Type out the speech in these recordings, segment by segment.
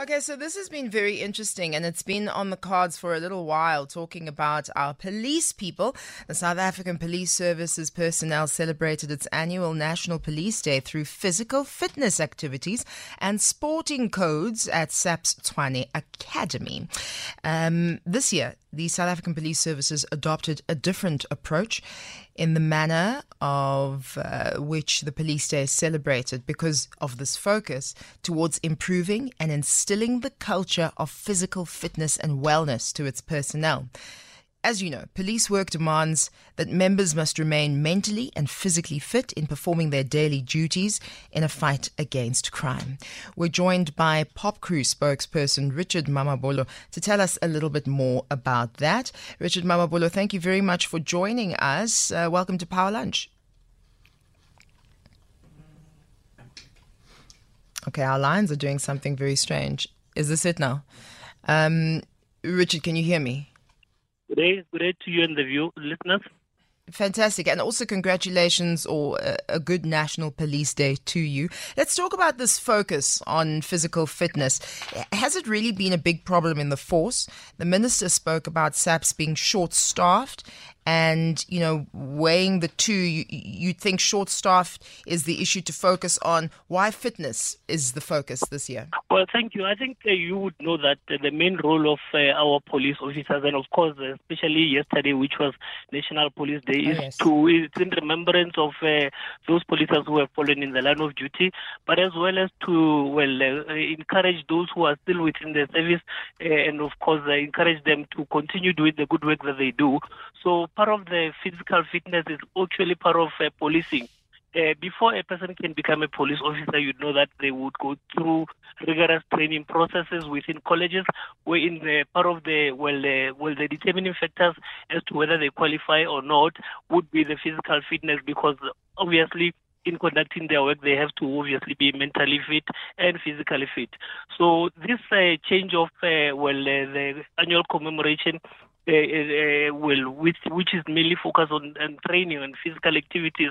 Okay, so this has been very interesting and it's been on the cards for a little while talking about our police people. The South African Police Services personnel celebrated its annual National Police Day through physical fitness activities and sporting codes at SAPS Tshwane Academy. Um, this year, the South African Police Services adopted a different approach in the manner of uh, which the police day is celebrated because of this focus towards improving and instilling the culture of physical fitness and wellness to its personnel. As you know, police work demands that members must remain mentally and physically fit in performing their daily duties in a fight against crime. We're joined by POPCRU spokesperson Richard Mamabolo to tell us a little bit more about that. Richard Mamabolo, thank you very much for joining us. Uh, welcome to Power Lunch. Okay, our lines are doing something very strange. Is this it now? Um, Richard, can you hear me? Good day, good day to you and the view listeners. Fantastic. And also, congratulations or a, a, good National Police Day to you. Let's talk about this focus on physical fitness. Has it really been a big problem in the force? The minister spoke about SAPS being short staffed and you know weighing the two you, you think short staff is the issue to focus on. Why fitness is the focus this year? Well thank you. I think uh, you would know that uh, the main role of uh, our police officers and of course especially yesterday which was national police day oh, is yes. to it's in remembrance of uh, those policers who have fallen in the line of duty but as well as to well uh, encourage those who are still within the service uh, and of course encourage them to continue doing the good work that they do. So part of the physical fitness is actually part of uh, policing. Uh, before a person can become a police officer, you know that they would go through rigorous training processes within colleges, where in the part of the well, uh, well, the determining factors as to whether they qualify or not would be the physical fitness, because obviously in conducting their work, they have to obviously be mentally fit and physically fit. So this uh, change of uh, well, uh, the annual commemoration uh, uh, well, which which is mainly focused on, on training and physical activities,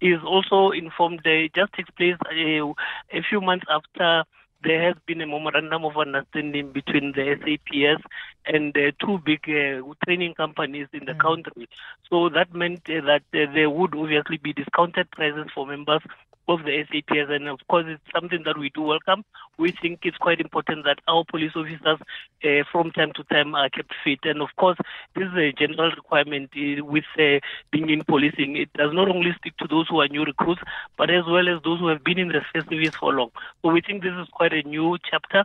is also informed. It just takes place a few months after there has been a memorandum of understanding between the SAPS and the two big uh, training companies in the mm. country. So that meant uh, that uh, there would obviously be discounted prices for members of the SAPS, and of course, it's something that we do welcome. We think it's quite important that our police officers, uh, from time to time, are kept fit. And of course, this is a general requirement uh, with uh, being in policing. It does not only stick to those who are new recruits, but as well as those who have been in the service for long. So we think this is quite a new chapter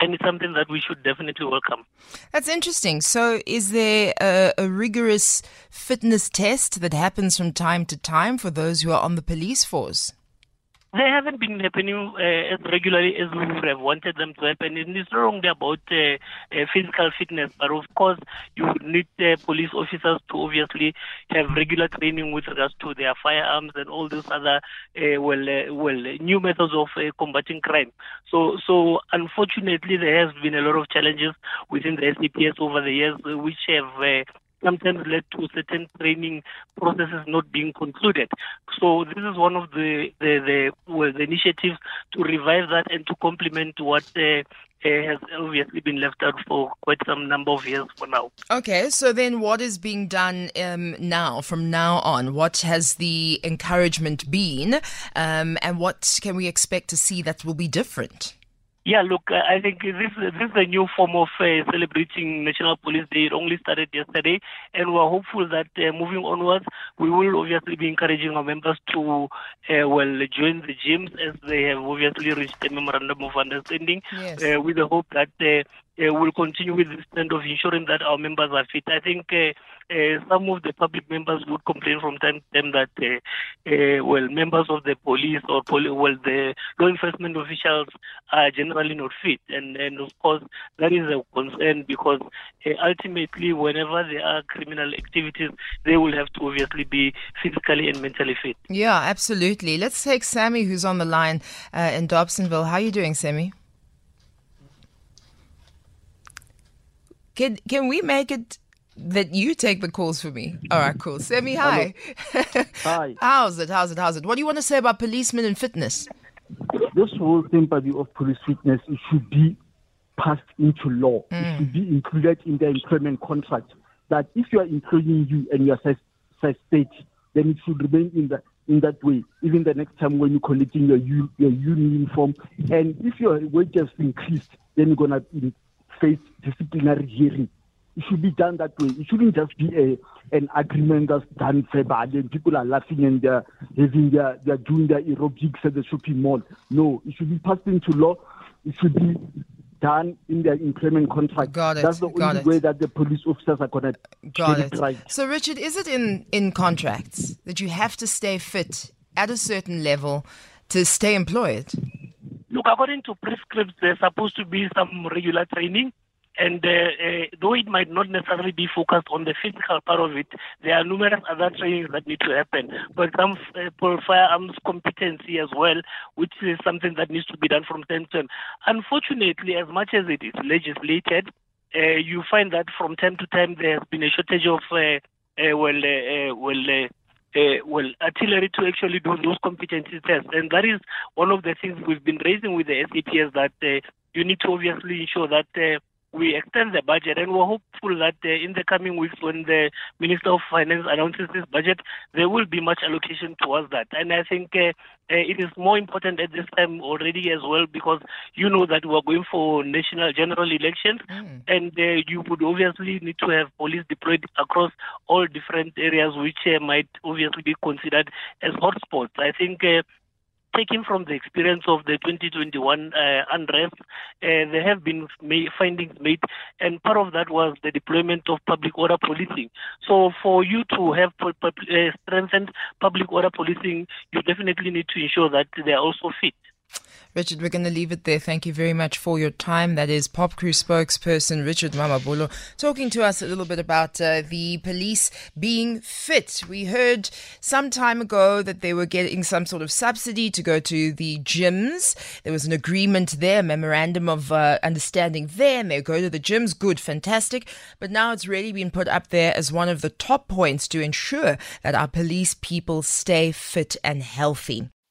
and it's something that we should definitely welcome. That's interesting. So, is there a, a, rigorous fitness test that happens from time to time for those who are on the police force? They haven't been happening uh, as regularly as we would have wanted them to happen. And it's not only about uh, uh, physical fitness, but of course, you need uh, police officers to obviously have regular training with regards to their firearms and all those other uh, well, uh, well, new methods of combating crime. So, so unfortunately, there has been a lot of challenges within the SAPS over the years, which have sometimes led to certain training processes not being concluded. So this is one of the the, the, well, the initiatives to revive that and to complement what uh, uh, has obviously been left out for quite some number of years for now. Okay, so then what is being done um, now, from now on? What has the encouragement been, um, and what can we expect to see that will be different? Yeah, look, I think this this is a new form of uh, celebrating National Police Day. It only started yesterday, and we're hopeful that uh, moving onwards, we will obviously be encouraging our members to uh, well join the gyms as they have obviously reached a memorandum of understanding, yes. Uh, with the hope that uh, uh, will continue with this trend of ensuring that our members are fit. I think uh, uh, some of the public members would complain from time to time that, uh, uh, well, members of the police or poli- well, the law enforcement officials are generally not fit, and and of course that is a concern because uh, ultimately, whenever there are criminal activities, they will have to obviously be physically and mentally fit. Yeah, absolutely. Let's take Sammy, who's on the line in Dobsonville. How are you doing, Sammy? Can can we make it that you take the calls for me? All right, cool. Semi, hi. hi. How's it? How's it? How's it? What do you want to say about policemen and fitness? This whole thing sympathy of police fitness it should be passed into law. Mm. It should be included in the employment contract. That if you are employing you and you are size state, then it should remain in the in that way. Even the next time when you're collecting your your uniform, and if your wages increased, then you're gonna face disciplinary hearing. It should be done that way. It shouldn't just be a an agreement that's done verbally and people are laughing and they're having their they're doing their aerobics at the shopping mall. No, it should be passed into law. It should be done in their employment contract. Got it. That's the Got only it. way that the police officers are going to get it. it right. So, Richard, is it in, in contracts that you have to stay fit at a certain level to stay employed? According to prescripts, there's supposed to be some regular training. And uh, uh, though it might not necessarily be focused on the physical part of it, there are numerous other trainings that need to happen. For example, for firearms competency as well, which is something that needs to be done from time to time. Unfortunately, as much as it is legislated, uh, you find that from time to time there has been a shortage of uh, uh, well, uh, well. Uh, well, artillery to actually do those competency tests. And that is one of the things we've been raising with the SAPS that uh, you need to obviously ensure that uh, we extend the budget and we're hopeful that uh, in the coming weeks when the Minister of Finance announces this budget, there will be much allocation towards that. And I think uh, uh, it is more important at this time already as well because you know that we're going for national general elections mm. and uh, you would obviously need to have police deployed across all different areas which uh, might obviously be considered as hotspots. I think taking from the experience of the 2021 uh, unrest, uh, there have been findings made, and part of that was the deployment of public order policing. So, for you to have uh, strengthened public order policing, you definitely need to ensure that they are also fit. Richard, we're going to leave it there. Thank you very much for your time. That is POPCRU spokesperson Richard Mamabolo talking to us a little bit about uh, the police being fit. We heard some time ago that they were getting some sort of subsidy to go to the gyms. There was an agreement there, memorandum of uh, understanding there, and they go to the gyms. Good, fantastic. But now it's really been put up there as one of the top points to ensure that our police people stay fit and healthy.